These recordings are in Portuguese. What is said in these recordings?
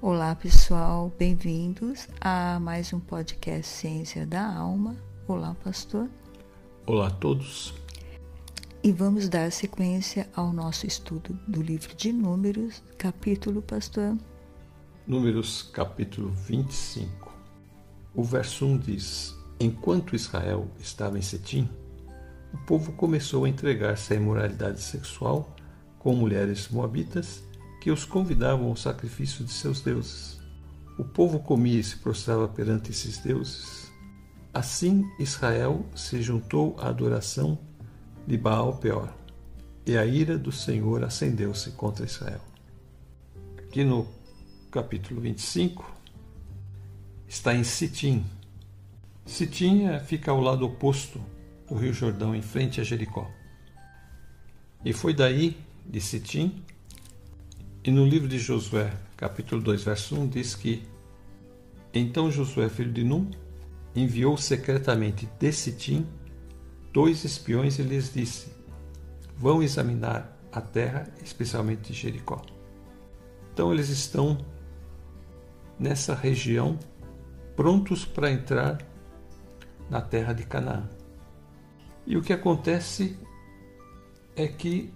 Olá pessoal, bem-vindos a mais um podcast Ciência da Alma. Olá, pastor. Olá a todos. E vamos dar sequência ao nosso estudo do livro de Números, capítulo, pastor. Números, capítulo 25. O verso 1 diz: Enquanto Israel estava em Setim, o povo começou a entregar-se à imoralidade sexual com mulheres moabitas que os convidavam ao sacrifício de seus deuses. O povo comia e se prostrava perante esses deuses. Assim Israel se juntou à adoração de Baal Peor, e a ira do Senhor acendeu-se contra Israel. Aqui no capítulo 25 está em Sitim. Sitim é, fica ao lado oposto do Rio Jordão, em frente a Jericó. E foi daí, de Sitim, e no livro de Josué, capítulo 2, verso 1, diz que Então Josué, filho de Num, enviou secretamente de Sitim dois espiões e lhes disse: Vão examinar a terra, especialmente Jericó. Então eles estão nessa região prontos para entrar na terra de Canaã. E o que acontece é que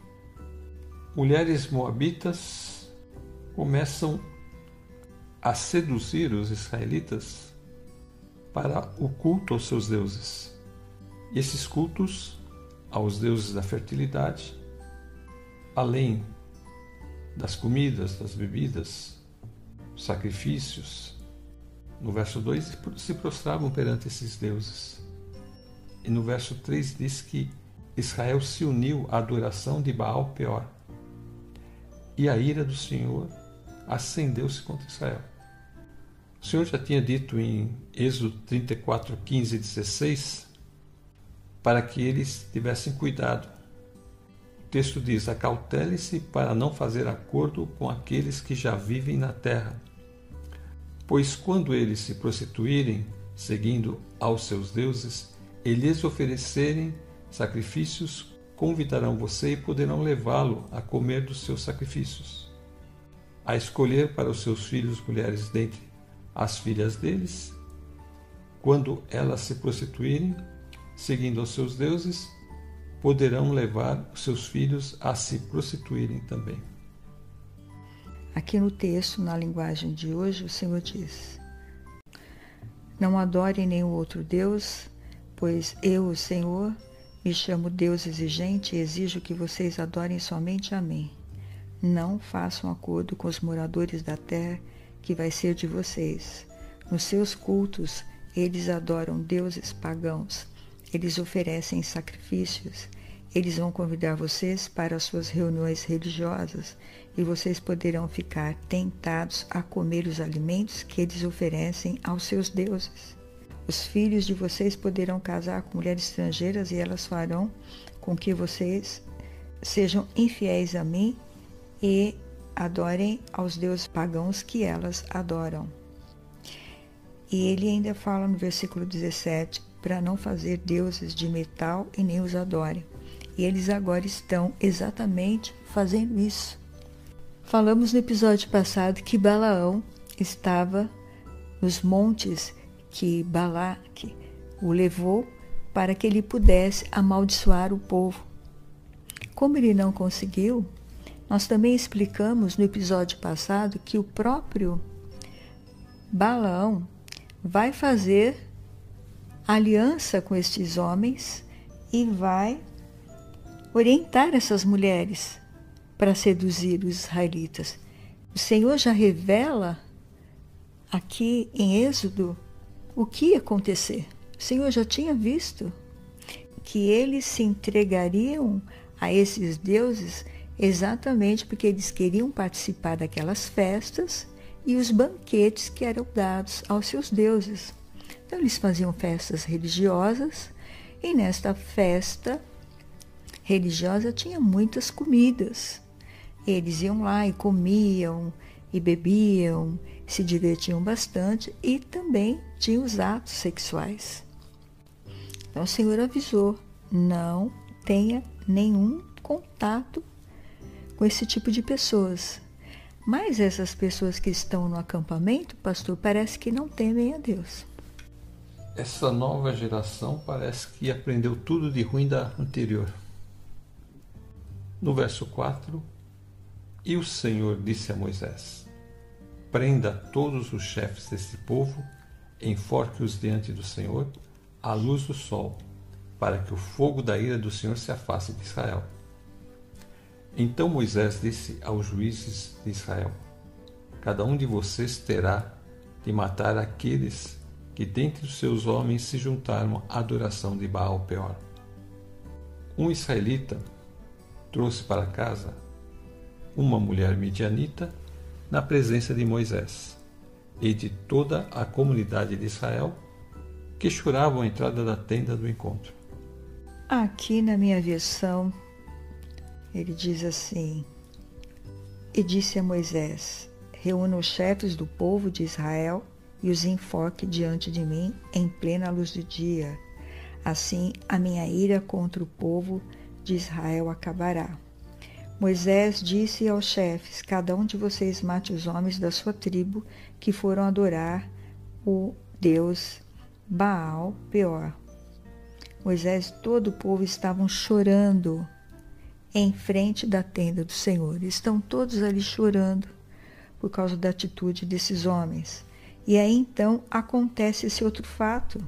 mulheres moabitas começam a seduzir os israelitas para o culto aos seus deuses. E esses cultos aos deuses da fertilidade, além das comidas, das bebidas, sacrifícios, no verso 2 se prostravam perante esses deuses. E no verso 3 diz que Israel se uniu à adoração de Baal Peor. E a ira do Senhor acendeu-se contra Israel. O Senhor já tinha dito em Êxodo 34, 15 e 16 para que eles tivessem cuidado. O texto diz: Acautele-se para não fazer acordo com aqueles que já vivem na terra. Pois quando eles se prostituírem, seguindo aos seus deuses, e lhes oferecerem sacrifícios, convidarão você e poderão levá-lo a comer dos seus sacrifícios a escolher para os seus filhos mulheres dentre as filhas deles, quando elas se prostituírem, seguindo aos seus deuses, poderão levar os seus filhos a se prostituírem também. Aqui no texto, na linguagem de hoje, o Senhor diz: Não adorem nenhum outro Deus, pois eu, o Senhor, me chamo Deus exigente e exijo que vocês adorem somente a mim. Não façam acordo com os moradores da terra, que vai ser de vocês. Nos seus cultos, eles adoram deuses pagãos. Eles oferecem sacrifícios. Eles vão convidar vocês para as suas reuniões religiosas e vocês poderão ficar tentados a comer os alimentos que eles oferecem aos seus deuses. Os filhos de vocês poderão casar com mulheres estrangeiras e elas farão com que vocês sejam infiéis a mim e adorem aos deuses pagãos que elas adoram. E ele ainda fala no versículo 17 para não fazer deuses de metal e nem os adorem. E eles agora estão exatamente fazendo isso. Falamos no episódio passado que Balaão estava nos montes que Balaque o levou para que ele pudesse amaldiçoar o povo. Como ele não conseguiu, nós também explicamos no episódio passado que o próprio Balaão vai fazer aliança com estes homens e vai orientar essas mulheres para seduzir os israelitas. O Senhor já revela aqui em Êxodo o que ia acontecer. O Senhor já tinha visto que eles se entregariam a esses deuses exatamente porque eles queriam participar daquelas festas e os banquetes que eram dados aos seus deuses. Então eles faziam festas religiosas e nesta festa religiosa tinha muitas comidas. Eles iam lá e comiam e bebiam, se divertiam bastante e também tinham os atos sexuais. Então o Senhor avisou: não tenha nenhum contato com esse tipo de pessoas. Mas essas pessoas que estão no acampamento, pastor, parece que não temem a Deus. Essa nova geração parece que aprendeu tudo de ruim da anterior. No verso 4, e o Senhor disse a Moisés: Prenda todos os chefes desse povo, enforque-os diante do Senhor, à luz do sol, para que o fogo da ira do Senhor se afaste de Israel. Então Moisés disse aos juízes de Israel: Cada um de vocês terá de matar aqueles que dentre os seus homens se juntaram à adoração de Baal Peor. Um israelita trouxe para casa uma mulher midianita na presença de Moisés e de toda a comunidade de Israel que choravam à entrada da tenda do encontro. Aqui na minha versão, ele diz assim: E disse a Moisés: Reúna os chefes do povo de Israel e os enfoque diante de mim em plena luz do dia. Assim a minha ira contra o povo de Israel acabará. Moisés disse aos chefes: Cada um de vocês mate os homens da sua tribo que foram adorar o Deus Baal Peor. Moisés e todo o povo estavam chorando em frente da tenda do Senhor. Estão todos ali chorando por causa da atitude desses homens. E aí então acontece esse outro fato.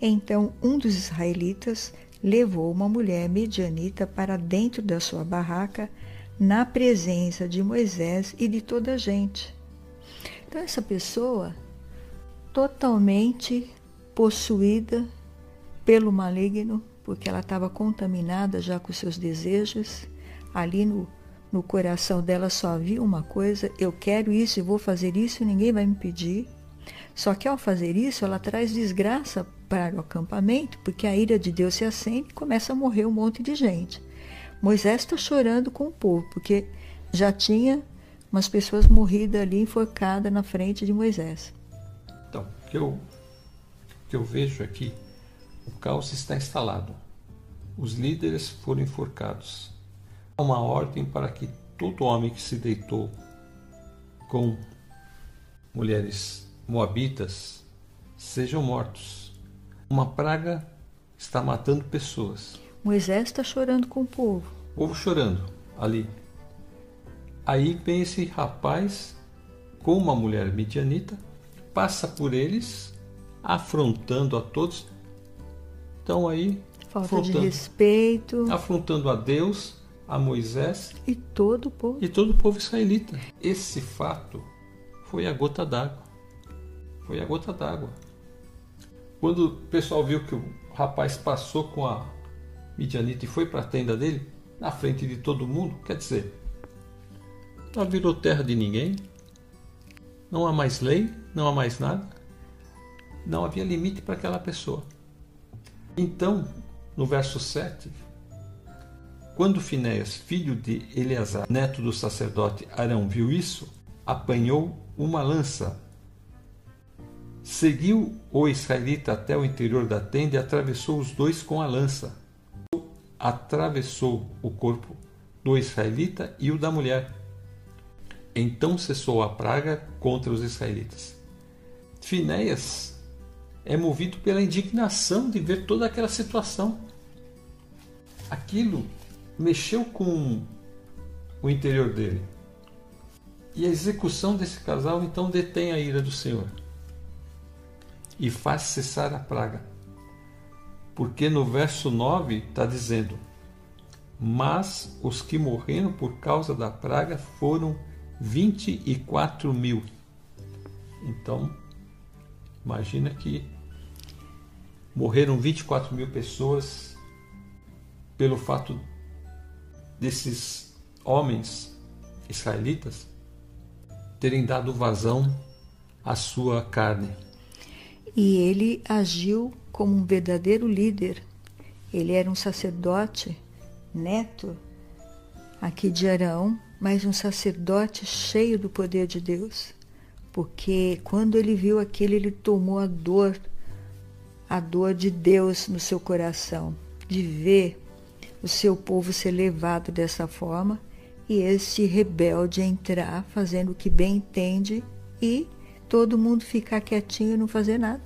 Então um dos israelitas levou uma mulher medianita para dentro da sua barraca, na presença de Moisés e de toda a gente. Então, essa pessoa, totalmente possuída pelo maligno, porque ela estava contaminada já com seus desejos, ali no, no coração dela só havia uma coisa: eu quero isso e vou fazer isso, ninguém vai me pedir. Só que ao fazer isso, ela traz desgraça para o acampamento, porque a ira de Deus se acende e começa a morrer um monte de gente. Moisés está chorando com o povo, porque já tinha umas pessoas morridas ali, enforcadas na frente de Moisés. Então, o que eu, que eu vejo aqui, o caos está instalado. Os líderes foram enforcados. Há uma ordem para que todo homem que se deitou com mulheres moabitas sejam mortos. Uma praga está matando pessoas. Moisés está chorando com o povo. O povo chorando ali. Aí vem esse rapaz com uma mulher midianita, passa por eles, afrontando a todos. Então aí. Falta de respeito. Afrontando a Deus, a Moisés. E todo o povo. E todo o povo israelita. Esse fato foi a gota d'água. Foi a gota d'água. Quando o pessoal viu que o rapaz passou com a Midianita e foi para a tenda dele, na frente de todo mundo, quer dizer, não virou terra de ninguém, não há mais lei, não há mais nada, não havia limite para aquela pessoa. Então, no verso 7, quando Finéias, filho de Eleazar, neto do sacerdote Arão, viu isso, apanhou uma lança Seguiu o israelita até o interior da tenda e atravessou os dois com a lança. Atravessou o corpo do israelita e o da mulher. Então cessou a praga contra os israelitas. Finéias é movido pela indignação de ver toda aquela situação. Aquilo mexeu com o interior dele. E a execução desse casal então detém a ira do Senhor e faz cessar a praga. Porque no verso 9 está dizendo: Mas os que morreram por causa da praga foram 24 mil. Então, imagina que morreram 24 mil pessoas pelo fato desses homens israelitas terem dado vazão à sua carne e ele agiu como um verdadeiro líder. Ele era um sacerdote, neto aqui de Arão, mas um sacerdote cheio do poder de Deus. Porque quando ele viu aquilo, ele tomou a dor, a dor de Deus no seu coração, de ver o seu povo ser levado dessa forma, e este rebelde entrar fazendo o que bem entende e todo mundo ficar quietinho e não fazer nada.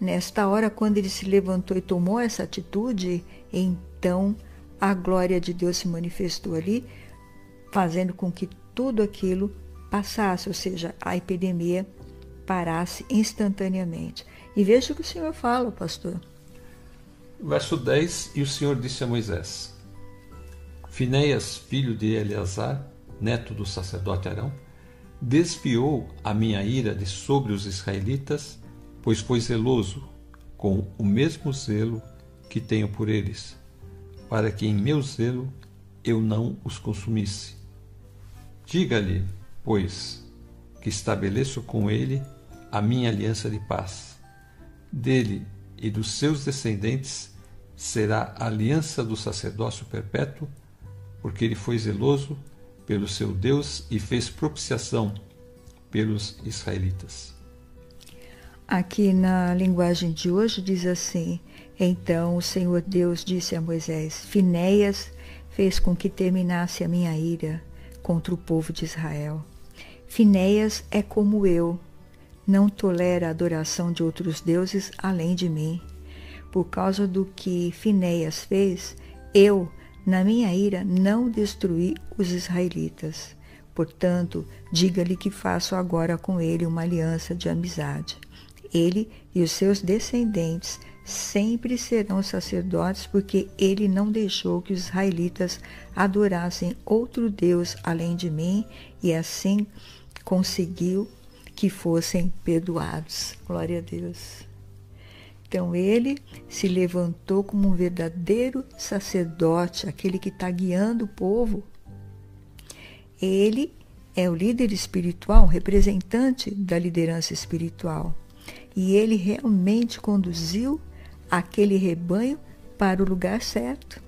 Nesta hora, quando ele se levantou e tomou essa atitude, então a glória de Deus se manifestou ali, fazendo com que tudo aquilo passasse, ou seja, a epidemia parasse instantaneamente. E veja o que o Senhor fala, pastor. Verso 10: E o Senhor disse a Moisés: Finéias, filho de Eleazar, neto do sacerdote Arão, desviou a minha ira de sobre os israelitas, pois foi zeloso com o mesmo zelo que tenho por eles, para que em meu zelo eu não os consumisse. Diga-lhe, pois, que estabeleço com ele a minha aliança de paz. Dele e dos seus descendentes será a aliança do sacerdócio perpétuo porque ele foi zeloso pelo seu Deus e fez propiciação pelos israelitas. Aqui na linguagem de hoje diz assim: Então o Senhor Deus disse a Moisés: Finéias fez com que terminasse a minha ira contra o povo de Israel. Finéias é como eu, não tolera a adoração de outros deuses além de mim. Por causa do que Finéias fez, eu na minha ira não destruí os israelitas. Portanto, diga-lhe que faço agora com ele uma aliança de amizade. Ele e os seus descendentes sempre serão sacerdotes, porque ele não deixou que os israelitas adorassem outro Deus além de mim, e assim conseguiu que fossem perdoados. Glória a Deus. Então ele se levantou como um verdadeiro sacerdote, aquele que está guiando o povo. Ele é o líder espiritual, representante da liderança espiritual. E ele realmente conduziu aquele rebanho para o lugar certo.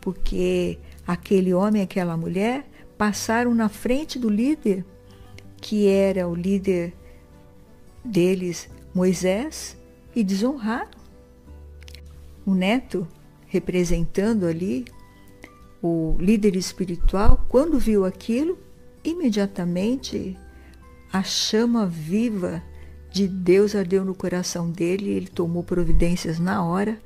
Porque aquele homem e aquela mulher passaram na frente do líder, que era o líder deles, Moisés, e desonraram. O neto, representando ali o líder espiritual, quando viu aquilo, imediatamente a chama viva de Deus ardeu no coração dele e ele tomou providências na hora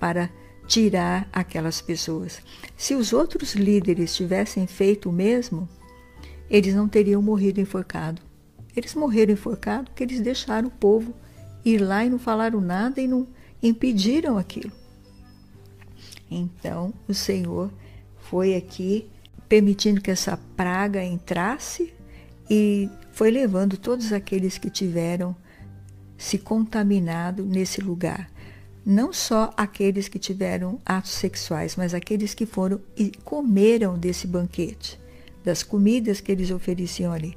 para tirar aquelas pessoas. Se os outros líderes tivessem feito o mesmo, eles não teriam morrido enforcado. Eles morreram enforcados porque eles deixaram o povo ir lá e não falaram nada e não impediram aquilo. Então o Senhor foi aqui permitindo que essa praga entrasse e foi levando todos aqueles que tiveram se contaminado nesse lugar. Não só aqueles que tiveram atos sexuais, mas aqueles que foram e comeram desse banquete, das comidas que eles ofereciam ali.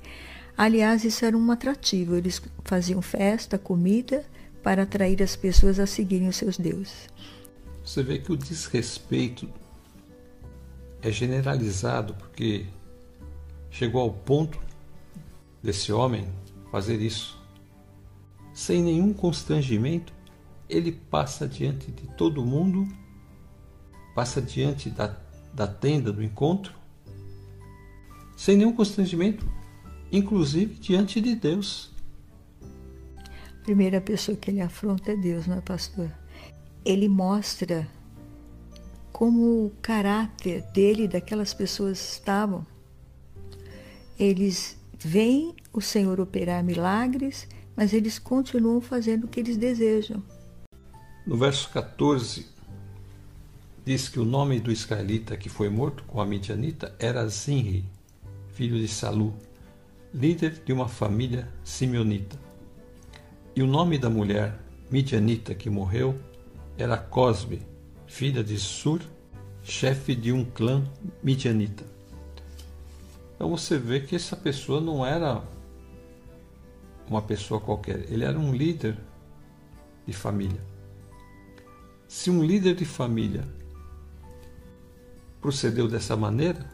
Aliás, isso era um atrativo. Eles faziam festa, comida, para atrair as pessoas a seguirem os seus deuses. Você vê que o desrespeito é generalizado porque chegou ao ponto desse homem fazer isso. Sem nenhum constrangimento, ele passa diante de todo mundo, passa diante da, da tenda do encontro, sem nenhum constrangimento, inclusive diante de Deus. A primeira pessoa que ele afronta é Deus, não é, pastor? Ele mostra como o caráter dele e daquelas pessoas estavam. Eles veem o Senhor operar milagres, mas eles continuam fazendo o que eles desejam. No verso 14, diz que o nome do israelita que foi morto com a midianita era Zinri, filho de Salu líder de uma família simeonita. E o nome da mulher midianita que morreu era Cosbe, filha de Sur, chefe de um clã midianita. Então você vê que essa pessoa não era uma pessoa qualquer, ele era um líder de família. Se um líder de família procedeu dessa maneira,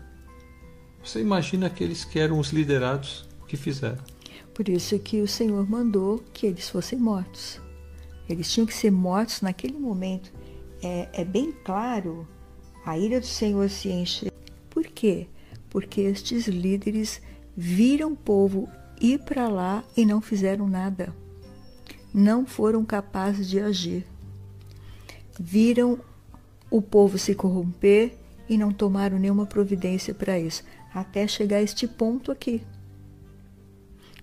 você imagina aqueles que eram os liderados que fizeram. Por isso que o Senhor mandou que eles fossem mortos. Eles tinham que ser mortos naquele momento. É, é bem claro, a ira do Senhor se enche. Por quê? Porque estes líderes viram o povo ir para lá e não fizeram nada. Não foram capazes de agir. Viram o povo se corromper e não tomaram nenhuma providência para isso, até chegar a este ponto aqui.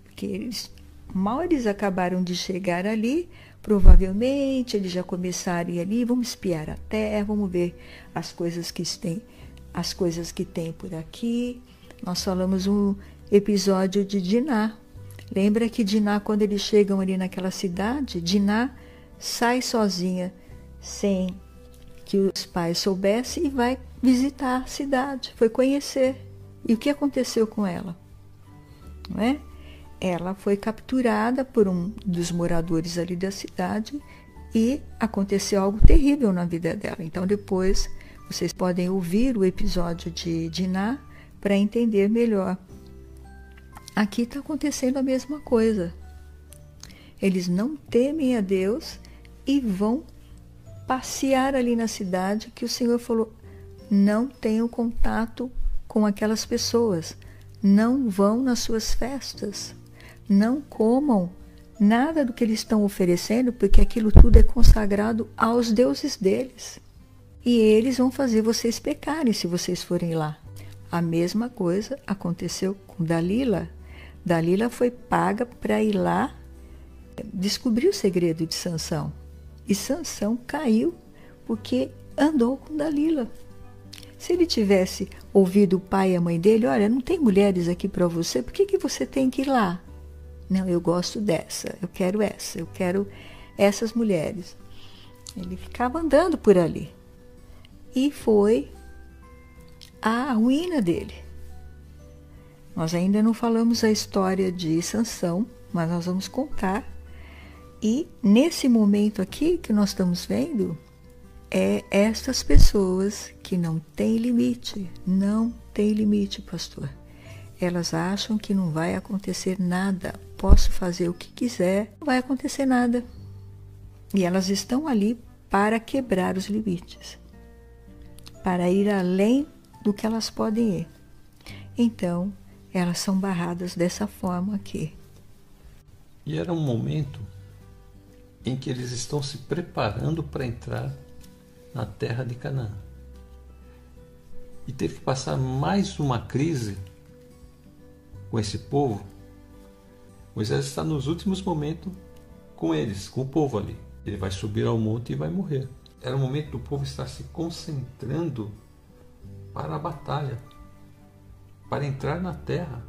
Porque eles, mal eles acabaram de chegar ali, provavelmente eles já começaram ali, vamos espiar a terra, vamos ver as coisas que tem, as coisas que tem por aqui. Nós falamos um episódio de Diná. Lembra que Diná, quando eles chegam ali naquela cidade, Diná sai sozinha, sem que os pais soubessem, e vai visitar a cidade, foi conhecer. E o que aconteceu com ela? Não é? Ela foi capturada por um dos moradores ali da cidade e aconteceu algo terrível na vida dela. Então depois vocês podem ouvir o episódio de Diná para entender melhor. Aqui está acontecendo a mesma coisa. Eles não temem a Deus e vão passear ali na cidade que o Senhor falou: não tenham contato com aquelas pessoas, não vão nas suas festas, não comam nada do que eles estão oferecendo, porque aquilo tudo é consagrado aos deuses deles. E eles vão fazer vocês pecarem se vocês forem lá. A mesma coisa aconteceu com Dalila. Dalila foi paga para ir lá descobrir o segredo de Sansão. E Sansão caiu porque andou com Dalila. Se ele tivesse ouvido o pai e a mãe dele, olha, não tem mulheres aqui para você, por que, que você tem que ir lá? Não, eu gosto dessa, eu quero essa, eu quero essas mulheres. Ele ficava andando por ali. E foi a ruína dele. Nós ainda não falamos a história de Sansão, mas nós vamos contar. E nesse momento aqui que nós estamos vendo, é estas pessoas que não têm limite, não tem limite, pastor. Elas acham que não vai acontecer nada, posso fazer o que quiser, não vai acontecer nada. E elas estão ali para quebrar os limites, para ir além do que elas podem ir. Então, elas são barradas dessa forma aqui. E era um momento em que eles estão se preparando para entrar na terra de Canaã. E teve que passar mais uma crise com esse povo. Moisés está nos últimos momentos com eles, com o povo ali. Ele vai subir ao monte e vai morrer. Era o momento do povo estar se concentrando para a batalha, para entrar na terra.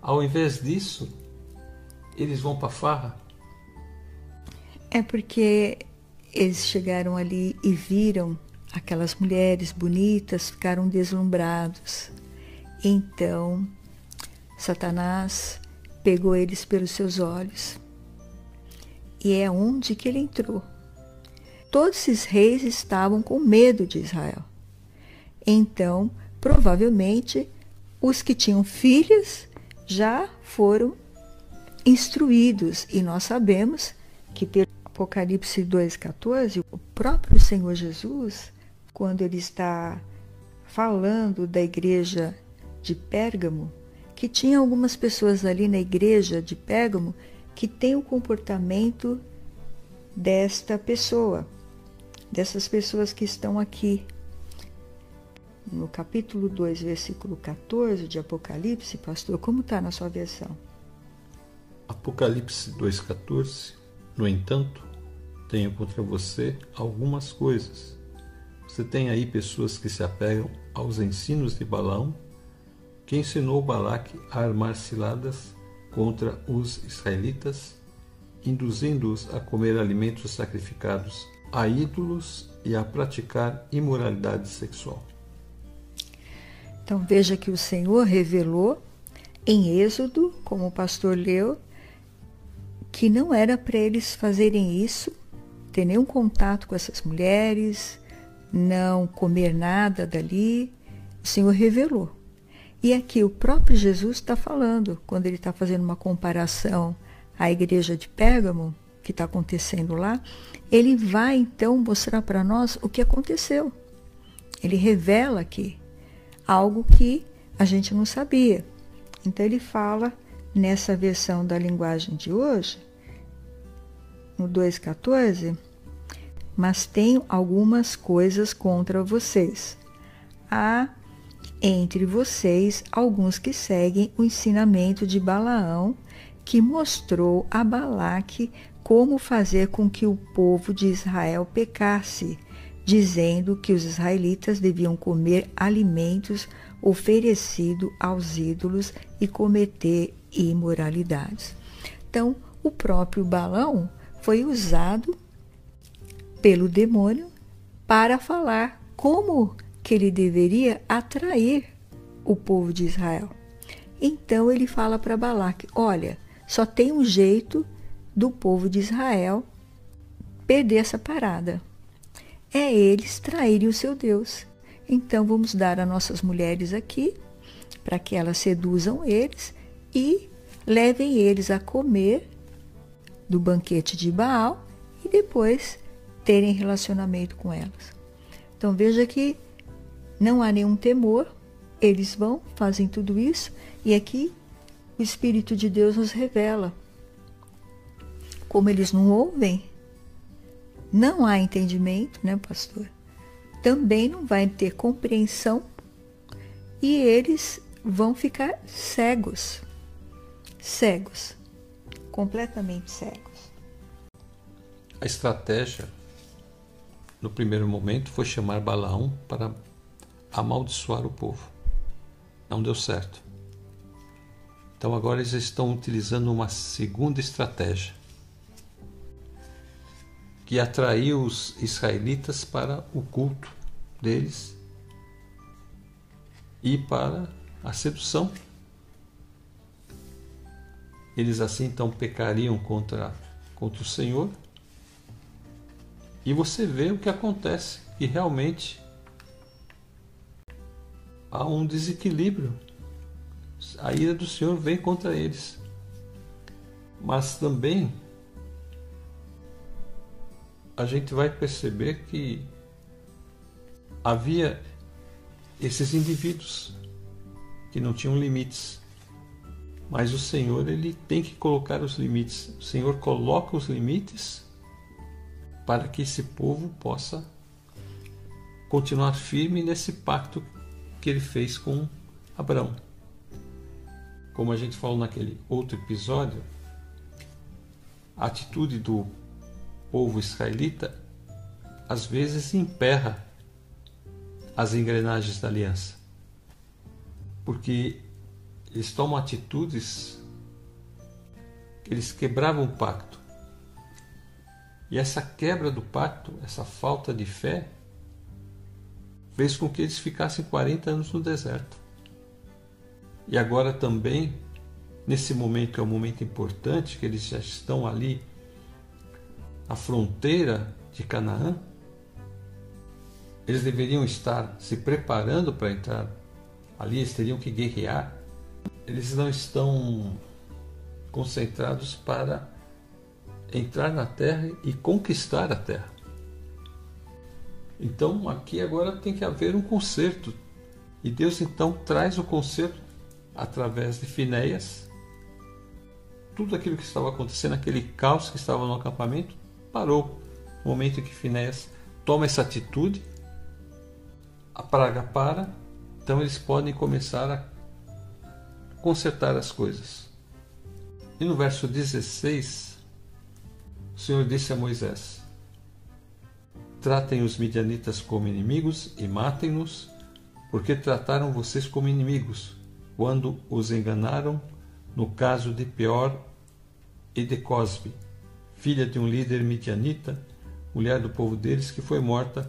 Ao invés disso, eles vão para a farra. É porque eles chegaram ali e viram aquelas mulheres bonitas, ficaram deslumbrados. Então, Satanás pegou eles pelos seus olhos. E é onde que ele entrou. Todos esses reis estavam com medo de Israel. Então, provavelmente, os que tinham filhas já foram instruídos. E nós sabemos que pelo Apocalipse 2,14, o próprio Senhor Jesus, quando ele está falando da igreja de Pérgamo, que tinha algumas pessoas ali na igreja de Pérgamo que têm o comportamento desta pessoa, dessas pessoas que estão aqui. No capítulo 2, versículo 14 de Apocalipse, pastor, como está na sua versão? Apocalipse 2,14 No entanto, tenho contra você algumas coisas. Você tem aí pessoas que se apegam aos ensinos de Balaão, que ensinou Balaque a armar ciladas contra os israelitas, induzindo-os a comer alimentos sacrificados a ídolos e a praticar imoralidade sexual. Então veja que o Senhor revelou em Êxodo, como o pastor leu, que não era para eles fazerem isso ter nenhum contato com essas mulheres, não comer nada dali. O Senhor revelou. E aqui o próprio Jesus está falando, quando ele está fazendo uma comparação à igreja de Pérgamo, que está acontecendo lá, ele vai então mostrar para nós o que aconteceu. Ele revela aqui algo que a gente não sabia. Então ele fala nessa versão da linguagem de hoje, no 2,14, mas tenho algumas coisas contra vocês. Há entre vocês alguns que seguem o ensinamento de Balaão, que mostrou a Balaque como fazer com que o povo de Israel pecasse, dizendo que os israelitas deviam comer alimentos oferecidos aos ídolos e cometer imoralidades. Então, o próprio Balão foi usado pelo demônio para falar como que ele deveria atrair o povo de Israel. Então ele fala para Balaque: Olha, só tem um jeito do povo de Israel perder essa parada. É eles traírem o seu Deus. Então vamos dar as nossas mulheres aqui para que elas seduzam eles e levem eles a comer do banquete de Baal e depois terem relacionamento com elas. Então veja que não há nenhum temor, eles vão, fazem tudo isso e aqui o Espírito de Deus nos revela como eles não ouvem, não há entendimento, né, pastor? Também não vai ter compreensão e eles vão ficar cegos. Cegos. Completamente cegos. A estratégia, no primeiro momento, foi chamar Balaão para amaldiçoar o povo. Não deu certo. Então agora eles estão utilizando uma segunda estratégia que atraiu os israelitas para o culto deles e para a sedução. Eles assim então pecariam contra, contra o Senhor. E você vê o que acontece, que realmente há um desequilíbrio. A ira do Senhor vem contra eles. Mas também a gente vai perceber que havia esses indivíduos que não tinham limites. Mas o Senhor ele tem que colocar os limites. O Senhor coloca os limites para que esse povo possa continuar firme nesse pacto que ele fez com Abraão. Como a gente falou naquele outro episódio, a atitude do povo israelita às vezes emperra as engrenagens da aliança, porque eles tomam atitudes que eles quebravam o pacto. E essa quebra do pacto, essa falta de fé, fez com que eles ficassem 40 anos no deserto. E agora também, nesse momento que é um momento importante, que eles já estão ali a fronteira de Canaã, eles deveriam estar se preparando para entrar ali, eles teriam que guerrear. Eles não estão concentrados para entrar na terra e conquistar a terra. Então aqui agora tem que haver um conserto. E Deus então traz o conserto através de Finéias. Tudo aquilo que estava acontecendo, aquele caos que estava no acampamento, parou. No momento em que Finéas toma essa atitude, a praga para, então eles podem começar a consertar as coisas. E no verso 16, o Senhor disse a Moisés: Tratem os midianitas como inimigos e matem-nos, porque trataram vocês como inimigos, quando os enganaram no caso de Peor e de Cosbe filha de um líder midianita, mulher do povo deles, que foi morta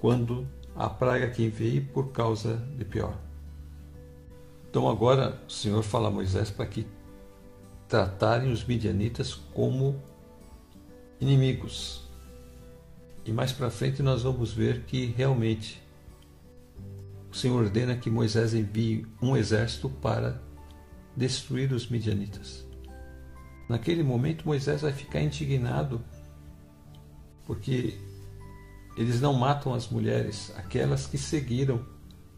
quando a praga que enviei por causa de pior. Então agora o Senhor fala a Moisés para que tratarem os midianitas como inimigos. E mais para frente nós vamos ver que realmente o Senhor ordena que Moisés envie um exército para destruir os midianitas. Naquele momento, Moisés vai ficar indignado, porque eles não matam as mulheres, aquelas que seguiram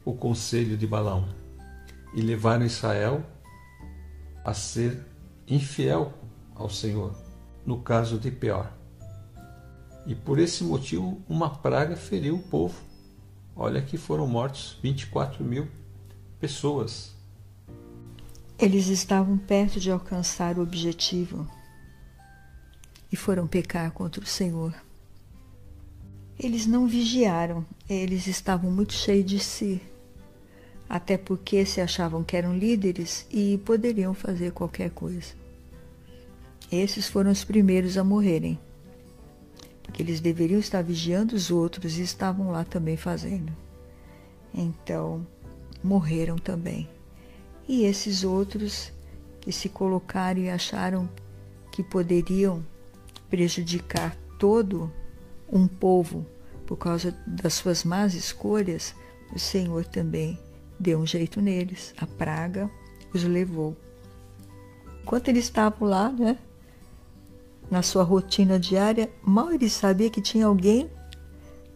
o conselho de Balaão e levaram Israel a ser infiel ao Senhor, no caso de Peor. E por esse motivo, uma praga feriu o povo. Olha que foram mortos 24 mil pessoas. Eles estavam perto de alcançar o objetivo e foram pecar contra o Senhor. Eles não vigiaram, eles estavam muito cheios de si, até porque se achavam que eram líderes e poderiam fazer qualquer coisa. Esses foram os primeiros a morrerem, porque eles deveriam estar vigiando os outros e estavam lá também fazendo. Então, morreram também. E esses outros que se colocaram e acharam que poderiam prejudicar todo um povo por causa das suas más escolhas, o Senhor também deu um jeito neles. A praga os levou. Enquanto eles estavam lá, né, na sua rotina diária, mal eles sabiam que tinha alguém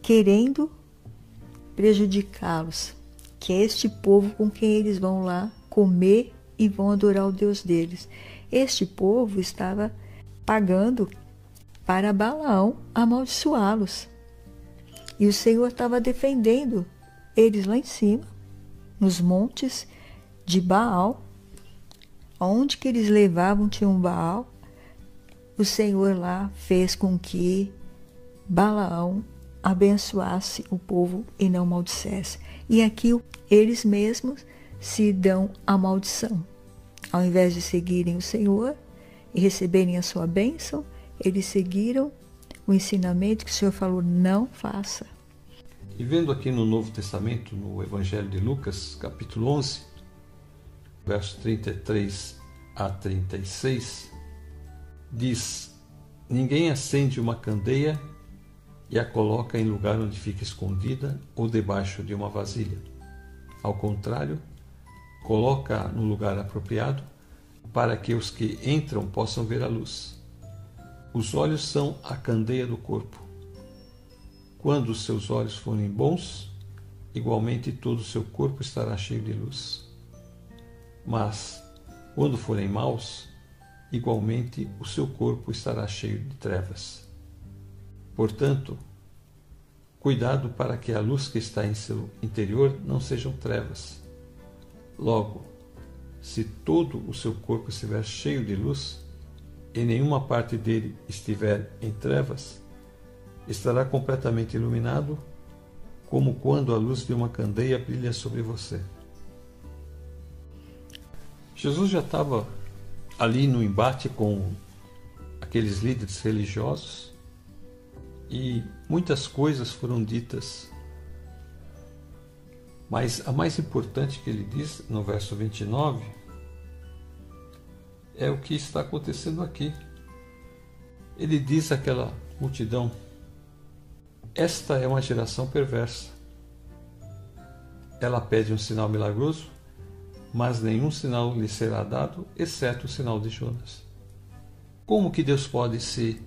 querendo prejudicá-los, que é este povo com quem eles vão lá comer e vão adorar o Deus deles. Este povo estava pagando para Balaão amaldiçoá-los. E o Senhor estava defendendo eles lá em cima, nos montes de Baal. Onde que eles levavam tinha um Baal. O Senhor lá fez com que Balaão abençoasse o povo e não maldissesse. E aqui eles mesmos se dão a maldição. Ao invés de seguirem o Senhor e receberem a sua bênção, eles seguiram o ensinamento que o Senhor falou: não faça. E vendo aqui no Novo Testamento, no Evangelho de Lucas, capítulo 11, versos 33 a 36, diz: Ninguém acende uma candeia e a coloca em lugar onde fica escondida ou debaixo de uma vasilha. Ao contrário, coloca no lugar apropriado para que os que entram possam ver a luz. Os olhos são a candeia do corpo. Quando os seus olhos forem bons, igualmente todo o seu corpo estará cheio de luz. Mas, quando forem maus, igualmente o seu corpo estará cheio de trevas. Portanto, cuidado para que a luz que está em seu interior não sejam trevas. Logo, se todo o seu corpo estiver cheio de luz, e nenhuma parte dele estiver em trevas, estará completamente iluminado, como quando a luz de uma candeia brilha sobre você. Jesus já estava ali no embate com aqueles líderes religiosos e muitas coisas foram ditas. Mas a mais importante que ele diz no verso 29 é o que está acontecendo aqui. Ele diz àquela multidão: Esta é uma geração perversa. Ela pede um sinal milagroso, mas nenhum sinal lhe será dado, exceto o sinal de Jonas. Como que Deus pode se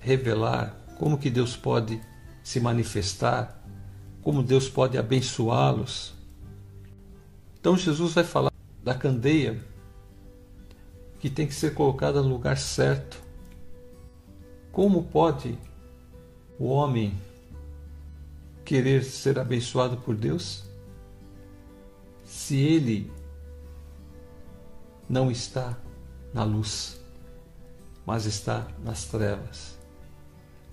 revelar? Como que Deus pode se manifestar? Como Deus pode abençoá-los? Então Jesus vai falar da candeia que tem que ser colocada no lugar certo. Como pode o homem querer ser abençoado por Deus se ele não está na luz, mas está nas trevas?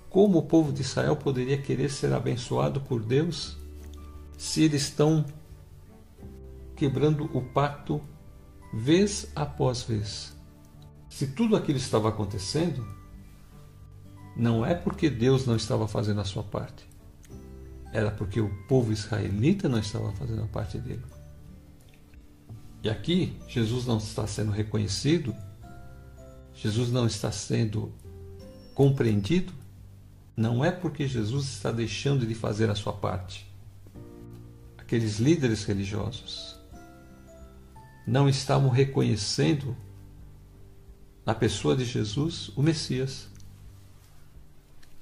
Como o povo de Israel poderia querer ser abençoado por Deus se eles estão quebrando o pacto vez após vez? Se tudo aquilo estava acontecendo, não é porque Deus não estava fazendo a sua parte. Era porque o povo israelita não estava fazendo a parte dele. E aqui, Jesus não está sendo reconhecido, Jesus não está sendo compreendido, não é porque Jesus está deixando de fazer a sua parte. Aqueles líderes religiosos não estavam reconhecendo na pessoa de Jesus, o Messias.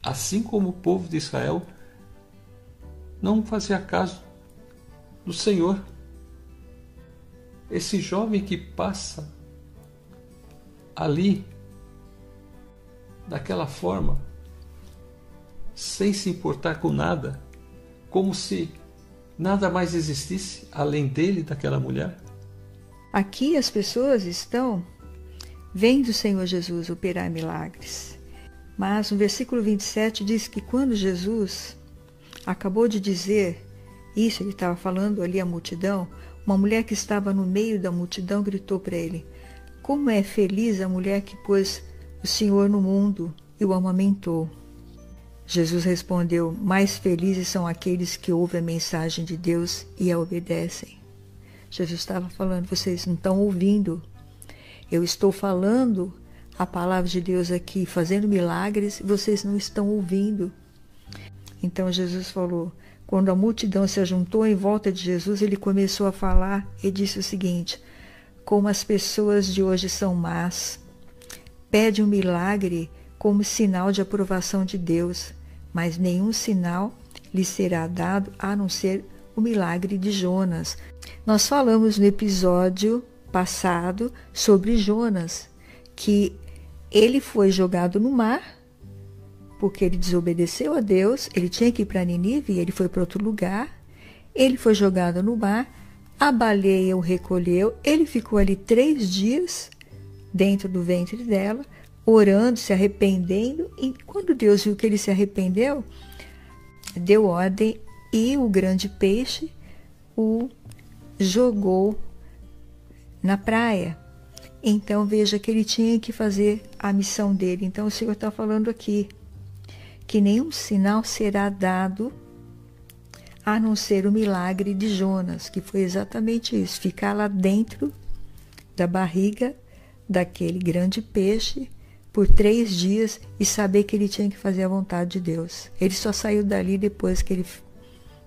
Assim como o povo de Israel não fazia caso do Senhor. Esse jovem que passa ali, daquela forma, sem se importar com nada, como se nada mais existisse além dele, daquela mulher. Aqui as pessoas estão vendo o Senhor Jesus operar milagres. Mas no versículo 27 diz que quando Jesus acabou de dizer isso, ele estava falando ali à multidão, uma mulher que estava no meio da multidão gritou para ele: Como é feliz a mulher que pôs o Senhor no mundo e o amamentou. Jesus respondeu: Mais felizes são aqueles que ouvem a mensagem de Deus e a obedecem. Jesus estava falando: Vocês não estão ouvindo. Eu estou falando a palavra de Deus aqui, fazendo milagres, vocês não estão ouvindo. Então Jesus falou: quando a multidão se ajuntou em volta de Jesus, ele começou a falar e disse o seguinte: Como as pessoas de hoje são más, pede um milagre como sinal de aprovação de Deus, mas nenhum sinal lhe será dado a não ser o milagre de Jonas. Nós falamos no episódio passado sobre Jonas, que ele foi jogado no mar porque ele desobedeceu a Deus, ele tinha que ir para Ninive e ele foi para outro lugar. Ele foi jogado no mar, a baleia o recolheu, ele ficou ali três dias dentro do ventre dela, orando, se arrependendo. E quando Deus viu que ele se arrependeu, deu ordem e o grande peixe o jogou na praia. Então veja que ele tinha que fazer a missão dele. Então o Senhor está falando aqui que nenhum sinal será dado a não ser o milagre de Jonas, que foi exatamente isso: ficar lá dentro da barriga daquele grande peixe por três dias e saber que ele tinha que fazer a vontade de Deus. Ele só saiu dali depois que ele,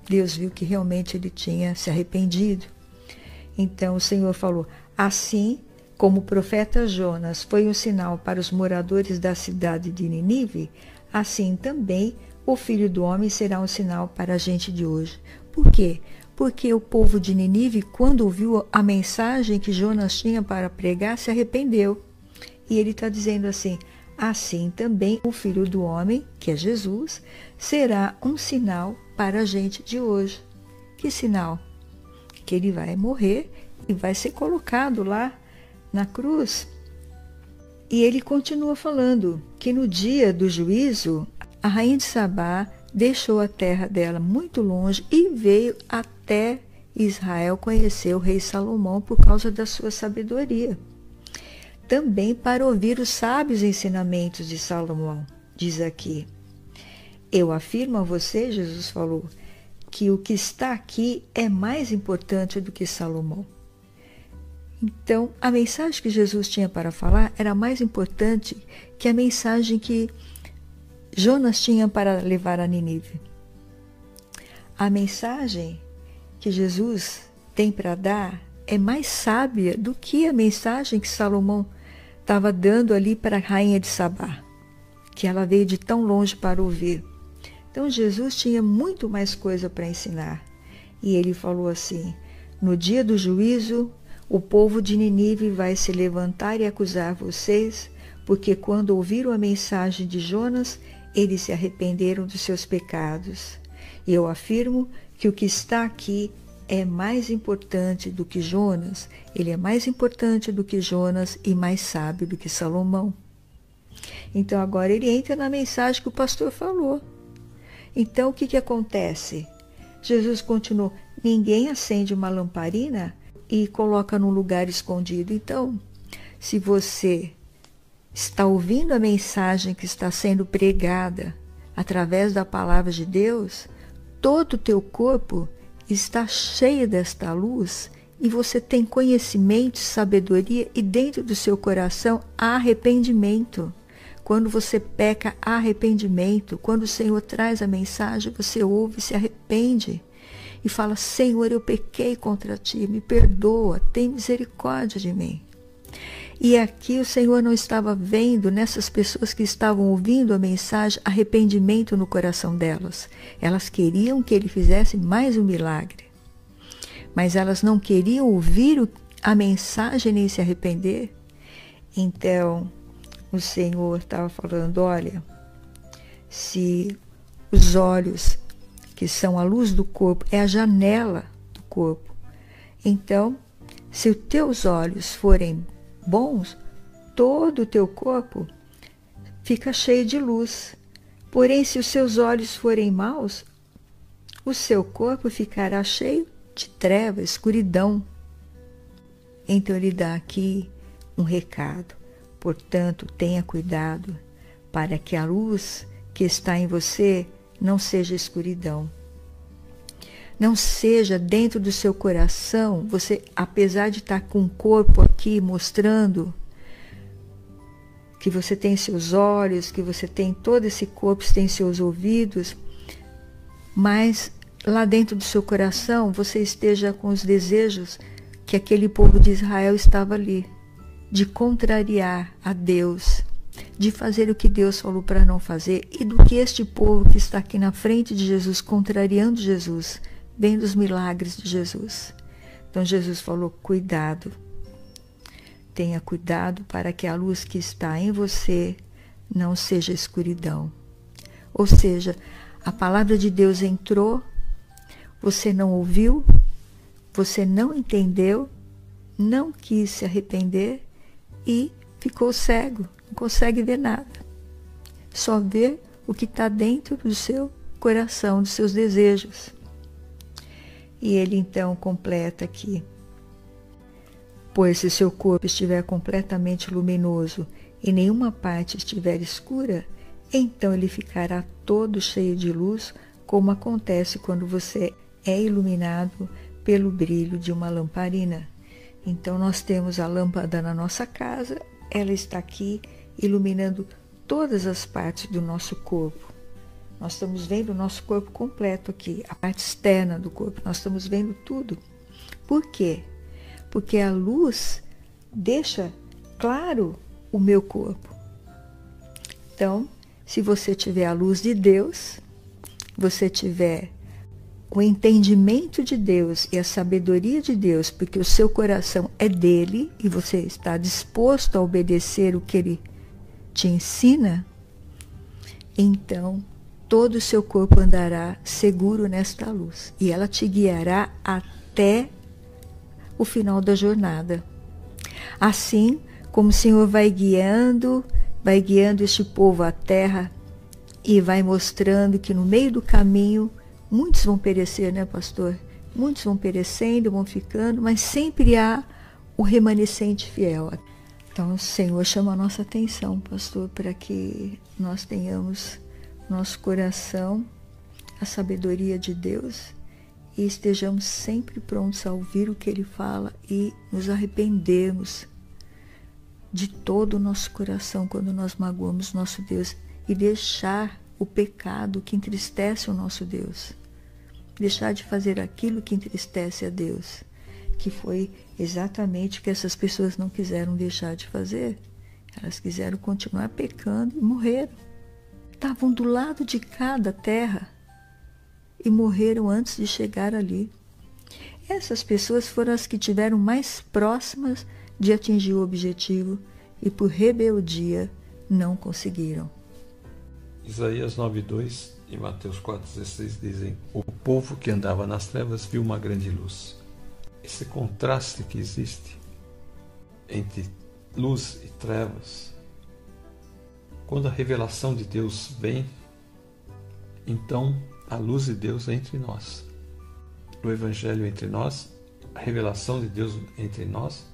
Deus viu que realmente ele tinha se arrependido. Então o Senhor falou: assim como o profeta Jonas foi um sinal para os moradores da cidade de Ninive, assim também o filho do homem será um sinal para a gente de hoje. Por quê? Porque o povo de Ninive, quando ouviu a mensagem que Jonas tinha para pregar, se arrependeu. E ele está dizendo assim: assim também o filho do homem, que é Jesus, será um sinal para a gente de hoje. Que sinal? Que ele vai morrer e vai ser colocado lá na cruz e ele continua falando que no dia do juízo, a rainha de Sabá deixou a terra dela muito longe e veio até Israel conhecer o rei Salomão por causa da sua sabedoria. Também para ouvir os sábios ensinamentos de Salomão, diz aqui. Eu afirmo a você, Jesus falou, que o que está aqui é mais importante do que Salomão. Então, a mensagem que Jesus tinha para falar era mais importante que a mensagem que Jonas tinha para levar a Nínive. A mensagem que Jesus tem para dar é mais sábia do que a mensagem que Salomão estava dando ali para a rainha de Sabá, que ela veio de tão longe para ouvir. Então Jesus tinha muito mais coisa para ensinar. E ele falou assim: No dia do juízo, o povo de Ninive vai se levantar e acusar vocês, porque quando ouviram a mensagem de Jonas, eles se arrependeram dos seus pecados. E eu afirmo que o que está aqui é mais importante do que Jonas, ele é mais importante do que Jonas e mais sábio do que Salomão. Então agora ele entra na mensagem que o pastor falou. Então o que, que acontece? Jesus continuou: ninguém acende uma lamparina e coloca num lugar escondido. Então, se você está ouvindo a mensagem que está sendo pregada através da palavra de Deus, todo o teu corpo está cheio desta luz e você tem conhecimento, sabedoria e dentro do seu coração há arrependimento. Quando você peca, há arrependimento. Quando o Senhor traz a mensagem, você ouve e se arrepende e fala: Senhor, eu pequei contra ti, me perdoa, tem misericórdia de mim. E aqui o Senhor não estava vendo nessas pessoas que estavam ouvindo a mensagem arrependimento no coração delas. Elas queriam que ele fizesse mais um milagre. mas elas não queriam ouvir a mensagem nem se arrepender. Então, o Senhor estava falando: olha, se os olhos, que são a luz do corpo, é a janela do corpo, então, se os teus olhos forem bons, todo o teu corpo fica cheio de luz. Porém, se os seus olhos forem maus, o seu corpo ficará cheio de treva, escuridão. Então ele dá aqui um recado. Portanto, tenha cuidado para que a luz que está em você não seja escuridão. Não seja dentro do seu coração, você, apesar de estar com o corpo aqui mostrando que você tem seus olhos, que você tem todo esse corpo, você tem seus ouvidos, mas lá dentro do seu coração você esteja com os desejos que aquele povo de Israel estava ali, de contrariar a Deus, de fazer o que Deus falou para não fazer e do que este povo que está aqui na frente de Jesus, contrariando Jesus, vendo os milagres de Jesus. Então Jesus falou: cuidado, tenha cuidado para que a luz que está em você não seja escuridão. Ou seja, a palavra de Deus entrou, você não ouviu, você não entendeu, não quis se arrepender e ficou cego, não consegue ver nada. Só vê o que está dentro do seu coração, dos seus desejos. E ele então completa aqui: Pois se seu corpo estiver completamente luminoso e nenhuma parte estiver escura, então ele ficará todo cheio de luz, como acontece quando você é iluminado pelo brilho de uma lamparina. Então nós temos a lâmpada na nossa casa, ela está aqui iluminando todas as partes do nosso corpo. Nós estamos vendo o nosso corpo completo aqui, a parte externa do corpo, nós estamos vendo tudo. Por quê? Porque a luz deixa claro o meu corpo. Então, se você tiver a luz de Deus, você tiver o entendimento de Deus e a sabedoria de Deus, porque o seu coração é dele e você está disposto a obedecer o que ele te ensina, então todo o seu corpo andará seguro nesta luz e ela te guiará até o final da jornada. Assim como o Senhor vai guiando, vai guiando este povo à terra e vai mostrando que no meio do caminho Muitos vão perecer, né, pastor? Muitos vão perecendo, vão ficando, mas sempre há o remanescente fiel. Então, o Senhor chama a nossa atenção, pastor, para que nós tenhamos nosso coração a sabedoria de Deus e estejamos sempre prontos a ouvir o que Ele fala e nos arrependermos de todo o nosso coração quando nós magoamos nosso Deus e deixar o pecado que entristece o nosso Deus deixar de fazer aquilo que entristece a Deus, que foi exatamente o que essas pessoas não quiseram deixar de fazer. Elas quiseram continuar pecando e morreram. Estavam do lado de cada terra e morreram antes de chegar ali. Essas pessoas foram as que tiveram mais próximas de atingir o objetivo e por rebeldia não conseguiram. Isaías 9:2 e Mateus 4,16 dizem: O povo que andava nas trevas viu uma grande luz. Esse contraste que existe entre luz e trevas, quando a revelação de Deus vem, então a luz de Deus é entre nós. O Evangelho entre nós, a revelação de Deus entre nós,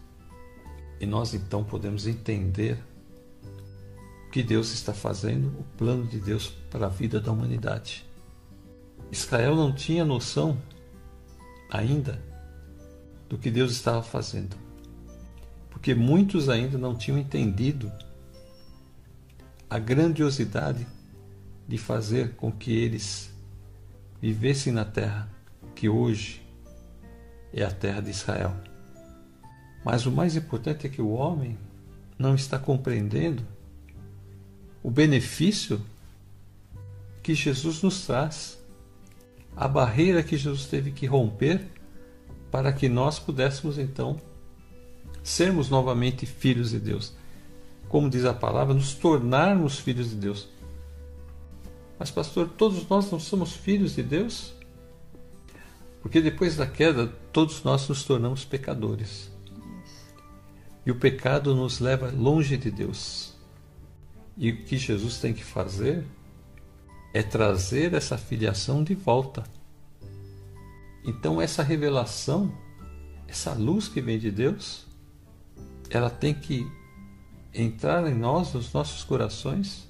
e nós então podemos entender o que Deus está fazendo, o plano de Deus para a vida da humanidade. Israel não tinha noção ainda do que Deus estava fazendo, porque muitos ainda não tinham entendido a grandiosidade de fazer com que eles vivessem na terra que hoje é a terra de Israel. Mas o mais importante é que o homem não está compreendendo o benefício que Jesus nos traz, a barreira que Jesus teve que romper para que nós pudéssemos então sermos novamente filhos de Deus. Como diz a palavra, nos tornarmos filhos de Deus. Mas, pastor, todos nós não somos filhos de Deus? Porque depois da queda, todos nós nos tornamos pecadores. E o pecado nos leva longe de Deus. E o que Jesus tem que fazer é trazer essa filiação de volta. Então, essa revelação, essa luz que vem de Deus, ela tem que entrar em nós, nos nossos corações,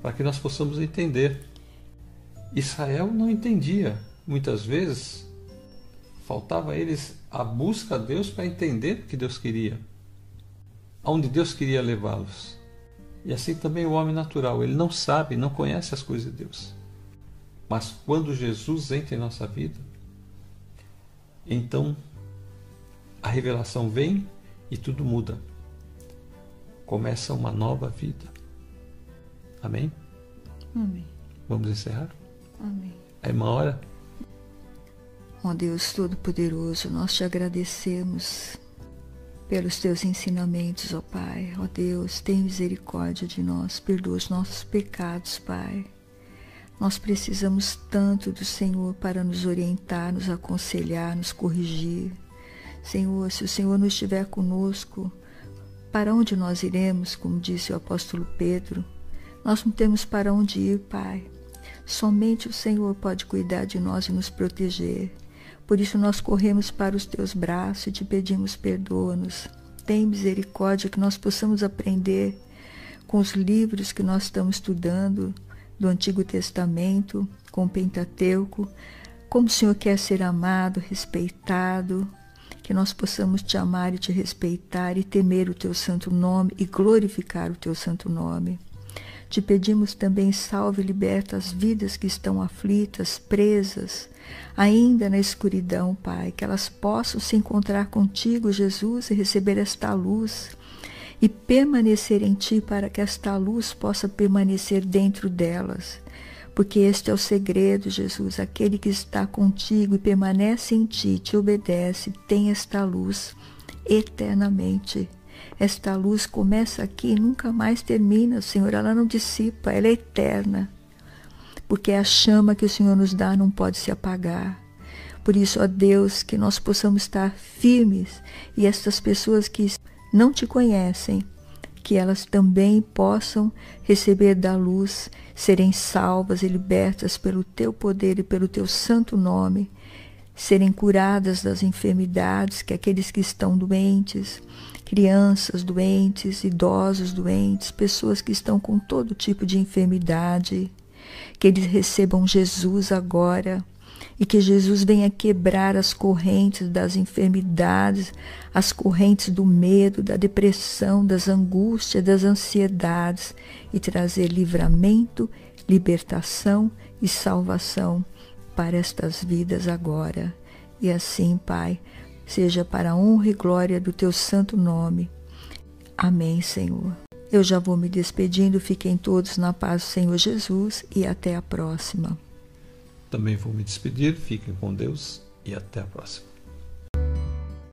para que nós possamos entender. Israel não entendia, muitas vezes, faltava a eles a busca a Deus para entender o que Deus queria, aonde Deus queria levá-los. E assim também o homem natural, ele não sabe, não conhece as coisas de Deus. Mas quando Jesus entra em nossa vida, então a revelação vem e tudo muda. Começa uma nova vida. Amém? Amém. Vamos encerrar? Amém. É uma hora? Ó Deus Todo-Poderoso, nós te agradecemos pelos teus ensinamentos, ó Pai. Ó Deus, tem misericórdia de nós, perdoa os nossos pecados, Pai. Nós precisamos tanto do Senhor para nos orientar, nos aconselhar, nos corrigir. Senhor, se o Senhor não estiver conosco, para onde nós iremos, como disse o apóstolo Pedro? Nós não temos para onde ir, Pai. Somente o Senhor pode cuidar de nós e nos proteger. Por isso nós corremos para os teus braços e te pedimos perdoa-nos. Tem misericórdia que nós possamos aprender com os livros que nós estamos estudando do Antigo Testamento, com o Pentateuco, como o Senhor quer ser amado, respeitado, que nós possamos te amar e te respeitar e temer o teu santo nome e glorificar o teu santo nome. Te pedimos também salve e liberta as vidas que estão aflitas, presas, ainda na escuridão, Pai, que elas possam se encontrar contigo, Jesus, e receber esta luz e permanecer em Ti para que esta luz possa permanecer dentro delas. Porque este é o segredo, Jesus, aquele que está contigo e permanece em Ti, te obedece, tem esta luz eternamente. Esta luz começa aqui e nunca mais termina, Senhor. Ela não dissipa, ela é eterna. Porque a chama que o Senhor nos dá não pode se apagar. Por isso, ó Deus, que nós possamos estar firmes e estas pessoas que não te conhecem, que elas também possam receber da luz, serem salvas e libertas pelo teu poder e pelo teu santo nome, serem curadas das enfermidades, que aqueles que estão doentes, crianças doentes, idosos doentes, pessoas que estão com todo tipo de enfermidade, que eles recebam Jesus agora e que Jesus venha quebrar as correntes das enfermidades, as correntes do medo, da depressão, das angústias, das ansiedades e trazer livramento, libertação e salvação para estas vidas agora. E assim, Pai, seja para a honra e glória do teu santo nome. Amém, Senhor. Eu já vou me despedindo, fiquem todos na paz do Senhor Jesus e até a próxima. Também vou me despedir, fiquem com Deus e até a próxima.